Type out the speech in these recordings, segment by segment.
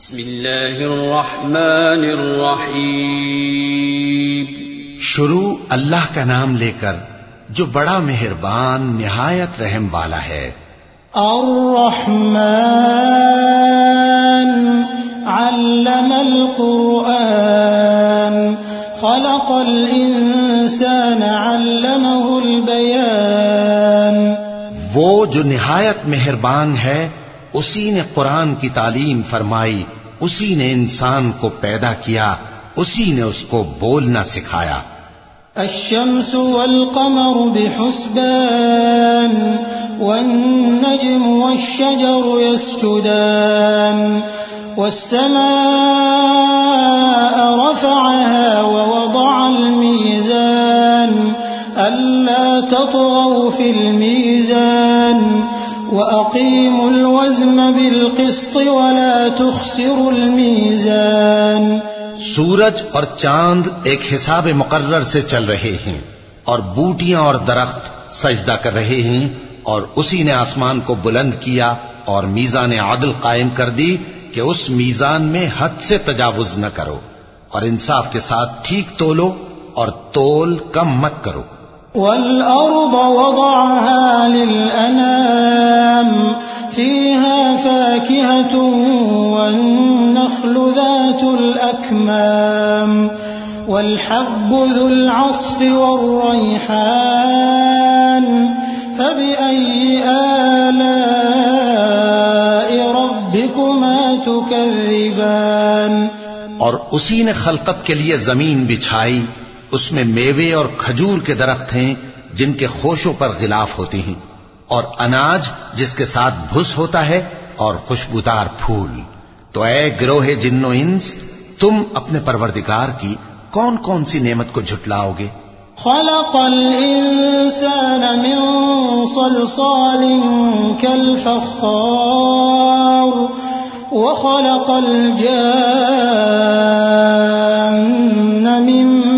بسم الله الرحمن الرحيم شروع اللہ کا نام لے کر جو بڑا مہربان نہایت رحم والا ہے۔ الرحمن علم القرآن خلق الإنسان علمه البيان۔ وہ جو نہایت مہربان ہے اسی نے قرآن کی تعلیم فرمائی، اسی نے انسان کو پیدا کیا، اسی نے اس کو بولنا سکھایا۔ الشمس والقمر بحسبان، والنجم والشجر يسجدان، والسماء رفعها ووضع الميزان، ألا تطغوا في الميزان. وأقيموا الوزن بالقسط ولا تخسروا الميزان. سورج اور چاند ایک حساب مقرر سے چل رہے ہیں اور بوٹیاں اور درخت سجدہ کر رہے ہیں اور اسی نے آسمان کو بلند کیا اور میزان عدل قائم کر دی کہ اس میزان میں حد سے تجاوز نہ کرو اور انصاف کے ساتھ ٹھیک تولو اور تول کم مت کرو۔ والأرض وضعها للأنام فيها فاكهة والنخل ذات الأكمام والحب ذو العصف والريحان فبأي آلاء ربكما تكذبان؟ اور اسی نے خلقت کے لیے زمین بچھائی۔ اس میں میوے اور کھجور کے درخت ہیں جن کے خوشوں پر غلاف ہوتے ہیں اور اناج جس کے ساتھ بھس ہوتا ہے اور خوشبودار پھول۔ تو اے گروہ جن و انس، تم اپنے پروردگار کی کون کون سی نعمت کو جھٹلاؤ گے؟ خلق الإنسان من صلصال كالفخار وخلق الجان من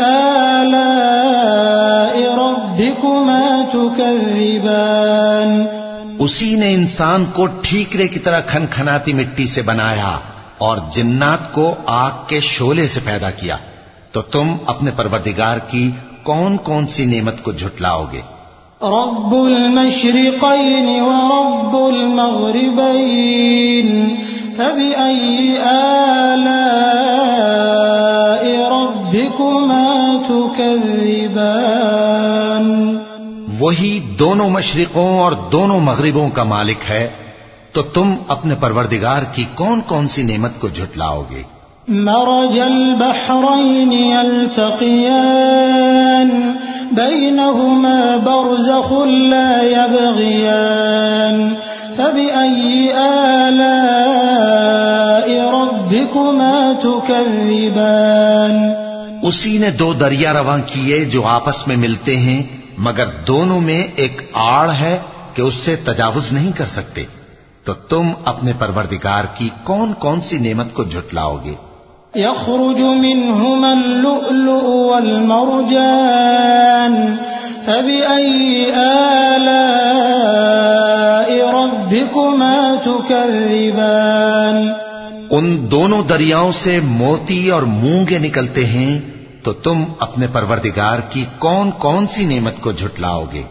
آلاء ربكما تكذبان اسی نے انسان کو ٹھیکرے کی طرح کھن کھناتی مٹی سے بنایا اور جنات کو آگ کے شولے سے پیدا کیا۔ تو تم اپنے پروردگار کی کون کون سی نعمت کو جھٹلاؤ گے؟ رب المشرقين ورب المغربين فبأي آلاء ربكما تكذبان وہی دونوں مشرقوں اور دونوں مغربوں کا مالک ہے تو تم اپنے پروردگار کی کون کون سی نعمت کو جھٹلاؤ گے؟ مرج البحرين يلتقيان بينهما برزخ لا يبغيان فبأي آلاء ربكما تكذبان اسی نے دو دریا رواں کیے جو آپس میں ملتے ہیں مگر دونوں میں ایک آڑ ہے کہ اس سے تجاوز نہیں کر سکتے۔ تو تم اپنے پروردگار کی کون کون سی نعمت کو جھٹلاؤ گے؟ يخرج منهما اللؤلؤ والمرجان فبأي آلاء ربكما تكذبان ان دونوں دریاؤں سے موتی اور مونگے نکلتے ہیں تو تم اپنے پروردگار کی کون کون سی نعمت کو جھٹلاؤ گے؟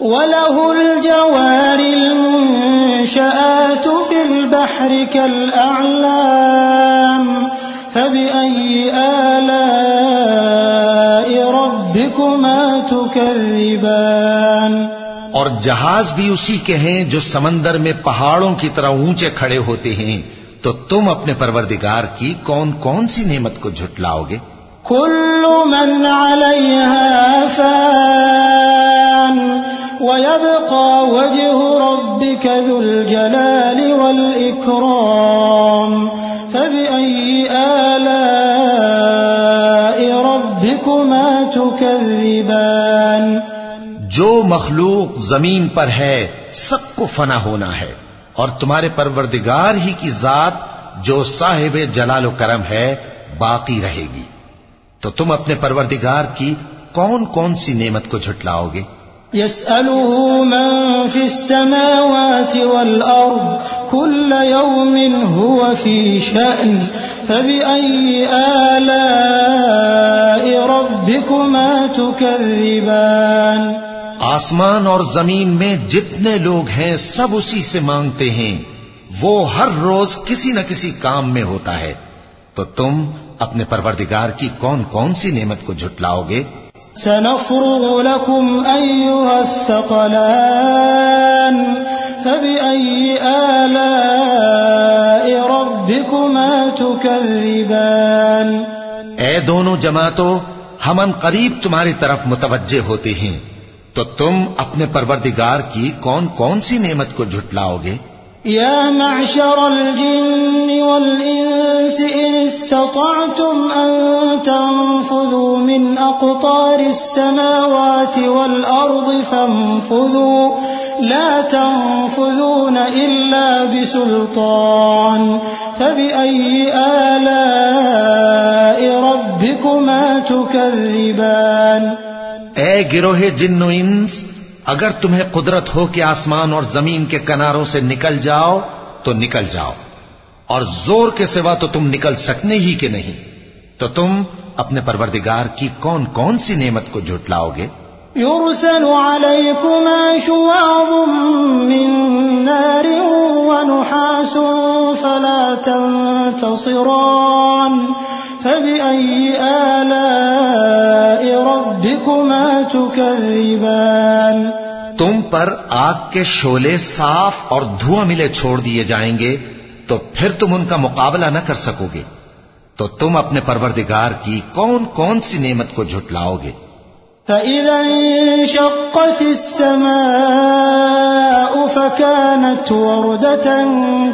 وله الجوار المنشآت في البحر كالأعلام فبأي آلاء ربكما تكذبان اور جہاز بھی اسی کے ہیں جو سمندر میں پہاڑوں کی طرح اونچے کھڑے ہوتے ہیں۔ تو تم اپنے پروردگار کی کون کون سی نعمت کو جھٹلاؤ گے؟ كل من عليها فان ويبقى وجه ربك ذو الجلال والإكرام فبأي آلاء ربكما تكذبان جو مخلوق زمین پر ہے سب کو فنا ہونا ہے۔ اور تمہارے پروردگار ہی کی ذات جو صاحب جلال و کرم ہے باقی رہے گی۔ تو تم اپنے پروردگار کی کون کون سی نعمت کو جھٹلاؤ گے؟ يسأله من في السماوات والأرض كل يوم هو في شأن فبأي آلاء ربكما تكذبان آسمان اور زمین میں جتنے لوگ ہیں سب اسی سے مانگتے ہیں۔ وہ ہر روز کسی نہ کسی کام میں ہوتا ہے۔ تو تم اپنے پروردگار کی کون کون سی نعمت کو جھٹلاؤ گے؟ سنفرغ لكم أيها الثقلان فبأي آلاء ربكما تكذبان اے دونوں جماعتوں ہم ان قریب تمہاری طرف متوجہ ہوتے ہیں۔ تو تم اپنے پروردگار کی کون کون سی نعمت کو جھٹلاؤ گے يا معشر الجن والإنس إن استطعتم أن تنفذوا من أقطار السماوات والأرض فانفذوا. لا تنفذون إلا بسلطان. فبأي آلاء ربكما تكذبان؟ اے گروہ جن و انس، اگر تمہیں قدرت ہو کہ آسمان اور زمین کے کناروں سے نکل جاؤ، تو نکل جاؤ۔ اور زور کے سوا تو تم نکل سکنے ہی کہ نہیں۔ تو تم اپنے پروردگار کی کون کون سی نعمت کو جھٹلاؤ گے؟ يرسل عليكما شواظ من نار ونحاس فلا تنتصران۔ فبأي آلاء ربكما تكذبان تم پر آگ کے شولے صاف اور دھواں ملے چھوڑ دیے جائیں گے، تو پھر تم ان کا مقابلہ نہ کر سکو گے۔ تو تم اپنے پروردگار کی کون کون سی نعمت کو جھٹلاؤ گے؟ فإذا انشقت السماء فكانت وردة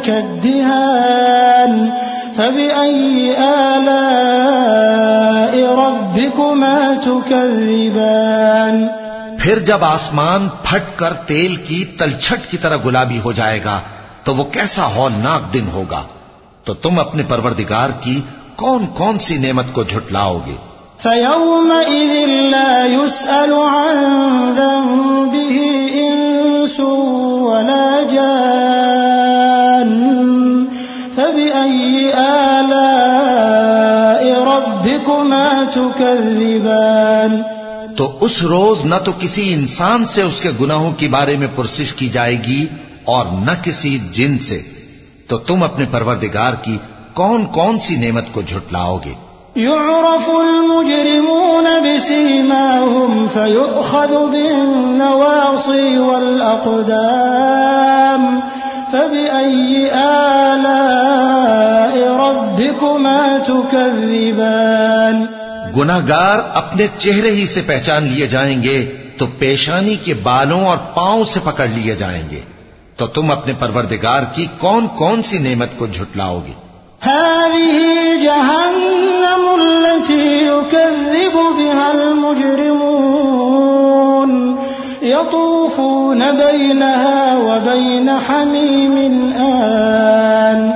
كالدهان فبأي آلاء ربكما تكذبان پھر جب آسمان پھٹ کر تیل کی تلچھٹ کی طرح گلابی ہو جائے گا، تو وہ کیسا ہولناک دن ہوگا؟ تو تم اپنے پروردگار کی کون کون سی نعمت کو جھٹلاؤ گے؟ فيومئذ لا يسأل عن ذنبه إنس ولا جان. فبأي آلاء ربكما تكذبان؟ تو اس روز نہ تو کسی انسان سے اس کے گناہوں کے بارے میں پرسش کی جائے گی اور نہ کسی جن سے۔ تو تم اپنے پروردگار کی کون کون سی نعمت کو جھٹلاؤ گے؟ يعرف المجرمون بسيماهم فيؤخذ بالنواصي والأقدام فبأي آلاء ربكما تكذبان؟ گناگار اپنے چہرے ہی سے پہچان لیے جائیں گے تو پیشانی کے بالوں اور پاؤں سے پکڑ لیے جائیں گے تو تم اپنے پروردگار کی کون کون سی نعمت کو جھٹلاؤ گے؟ هذه جهنم التي يكذب بها المجرمون. يطوفون بينها وبين حميم آن.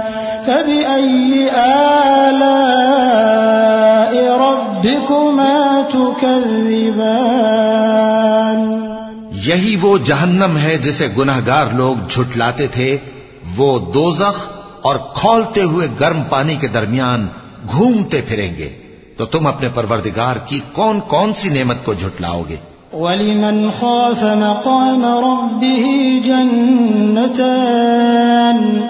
فبأي آلاء ربكما تكذبان؟ یہی وہ جہنم ہے جسے گناہگار لوگ جھٹلاتے تھے وہ دوزخ اور کھولتے ہوئے گرم پانی کے درمیان گھومتے پھریں گے تو تم اپنے پروردگار کی کون کون سی نعمت کو جھٹلاؤ گے؟ ولمن خاف مقام ربه جنتان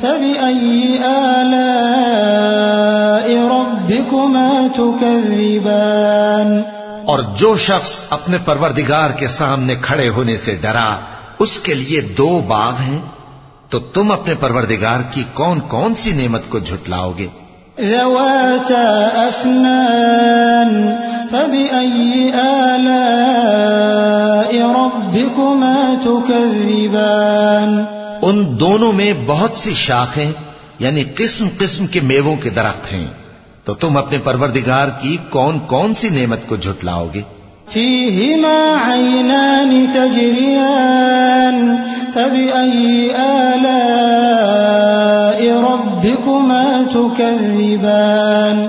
فبأي آلاء ربكما تكذبان اور جو شخص اپنے پروردگار کے سامنے کھڑے ہونے سے ڈرا اس کے لیے دو باغ ہیں۔ تو تم اپنے پروردگار کی کون کون سی نعمت کو جھٹلاؤ گے؟ ذواتا أفنان فبأي آلاء ربكما تكذبان؟ ان دونوں میں بہت سی شاخیں یعنی قسم قسم کے میووں کے درخت ہیں۔ تو تم اپنے پروردگار کی کون کون سی نعمت کو جھٹلاؤ گے؟ فيهما عينان تجريان فبأي آلاء ربكما تكذبان؟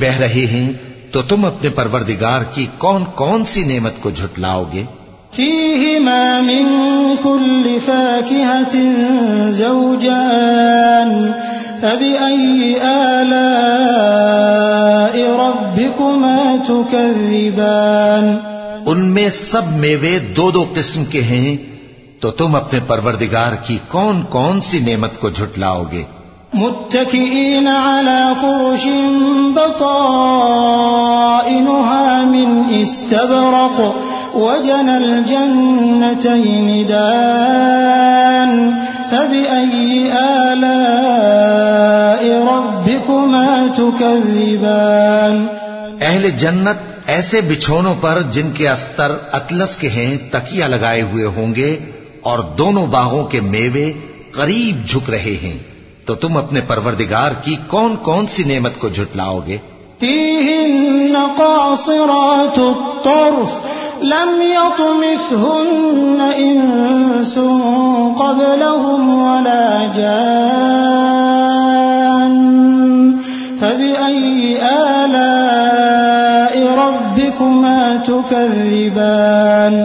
بہ رہے ہیں تو تم اپنے پروردگار کی کون کون سی نعمت کو جھٹلاؤ گے؟ فيهما من كل فاكهة زوجان فبأي آلاء ربكما تكذبان ان میں سب میوے دو دو قسم کے ہیں تو تم اپنے پروردگار کی کون کون سی نعمت کو جھٹلاؤ گے؟ متكئين على فرش بطائنها من استبرق وجنى الجنتين دان. فبأي آلاء ربكما تكذبان اہل جنت ایسے بچھونوں پر جن کے استر اطلس کے ہیں تکیا لگائے ہوئے ہوں گے اور دونوں باغوں کے میوے قریب جھک رہے ہیں۔ تو تم اپنے پروردگار کی کون کون سی نعمت کو جھٹلاؤ گے؟ فيهن قاصرات الطرف لم يطمثهن إنس قبلهم ولا جان ربكما تكذبان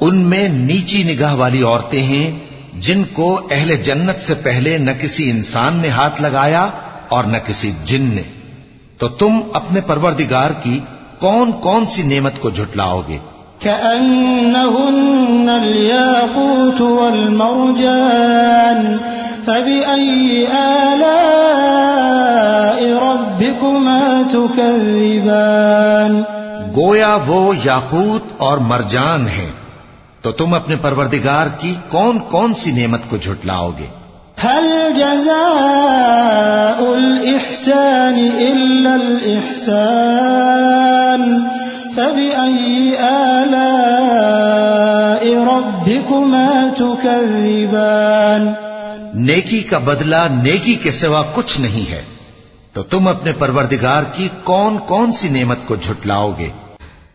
ان میں نیچی نگاہ والی عورتیں ہیں جن کو اہل جنت سے پہلے نہ کسی انسان نے ہاتھ لگایا اور نہ کسی جن نے۔ تو تم اپنے پروردگار کی کون کون سی نعمت کو جھٹلاؤ گے؟ كأنهن الياقوت والمرجان فبأي آلاء ربكما تكذبان گویا وہ یاقوت اور مرجان ہیں تو تم اپنے پروردگار کی کون کون سی نعمت کو جھٹلاؤ گے؟ هل جزاء الإحسان إلا الإحسان؟ فبأي آلاء ربكما تكذبان؟ نیکی کا بدلہ نیکی کے سوا کچھ نہیں ہے تو تم اپنے پروردگار کی کون کون سی نعمت کو جھٹلاؤ گے؟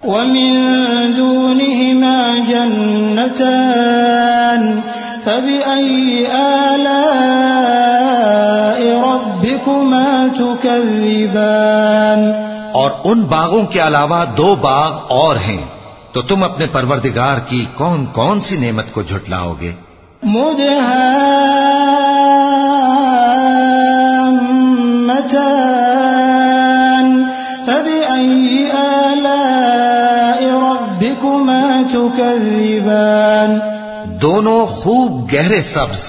ومن دونهما جنتان فبأي آلاء ربكما تكذبان؟ اور ان باغوں کے علاوہ دو باغ اور ہیں۔ تو تم اپنے پروردگار کی کون کون سی نعمت کو جھٹلاؤ گے؟ مدهامتان دونوں خوب گہرے سبز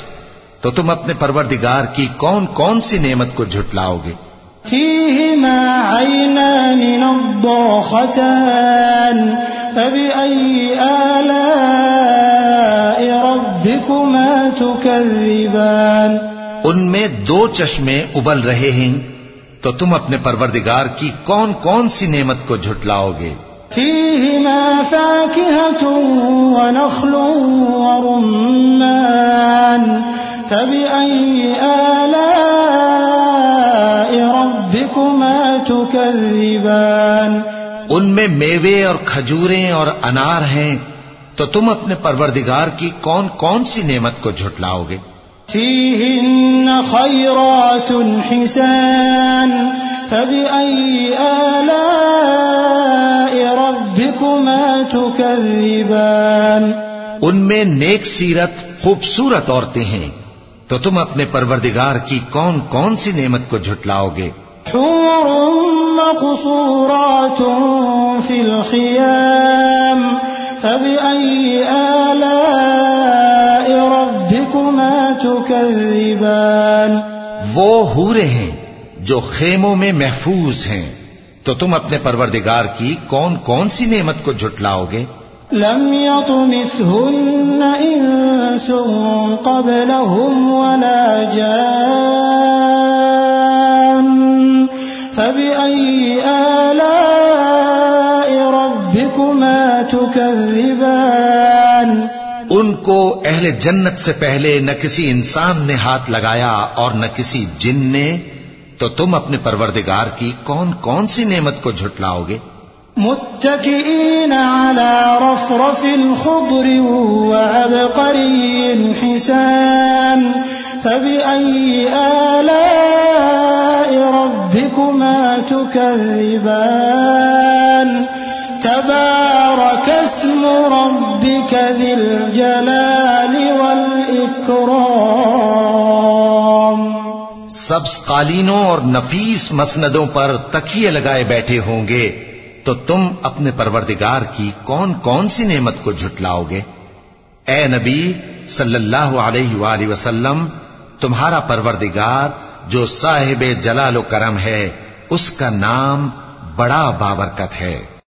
تو تم اپنے پروردگار کی کون کون سی نعمت کو جھٹلاؤ گے؟ فيهما عينان نضاختان فبأي آلاء ربكما تكذبان ان میں دو چشمے ابل رہے ہیں تو تم اپنے پروردگار کی کون کون سی نعمت کو جھٹلاؤ گے؟ فيهما فاكهة ونخل ورمان. فبأي آلاء ربكما تكذبان؟ ان میں میوے اور کھجوریں اور انار ہیں تو تم اپنے پروردگار کی کون کون سی نعمت کو جھٹلاؤ گے؟ فيهن خيرات حسان. فبأي آلاء ربكما تكذبان ان میں نیک سیرت خوبصورت عورتیں ہیں۔ تو تم اپنے پروردگار کی کون کون سی نعمت کو جھٹلاؤ گے؟ حور مقصورات في الخيام فبأي آلاء ربكما تكذبان وہ ہورے ہیں۔ جو خیموں میں محفوظ ہیں تو تم اپنے پروردگار کی کون کون سی نعمت کو جھٹلاؤ گے؟ لم يطمثهن إنس قبلهم ولا جان. فبأي آلاء ربكما تكذبان؟ ان کو اہل جنت سے پہلے نہ کسی انسان نے ہاتھ لگایا اور نہ کسی جن نے تو تم اپنے پروردگار کی کون کون سی نعمت کو جھٹلاؤ گے؟ متكئين على رفرف خضر وعبقري حسان فبأي آلاء ربكما تكذبان تبارك اسم ربك ذي الجلال والإكرام قالینوں اور نفیس مسندوں پر تکیے لگائے بیٹھے ہوں گے، تو تم اپنے پروردگار کی کون کون سی نعمت کو جھٹلاؤ گے؟ اے نبی صلی اللہ علیہ وآلہ وسلم، تمہارا پروردگار جو صاحب جلال و کرم ہے، اس کا نام بڑا بابرکت ہے۔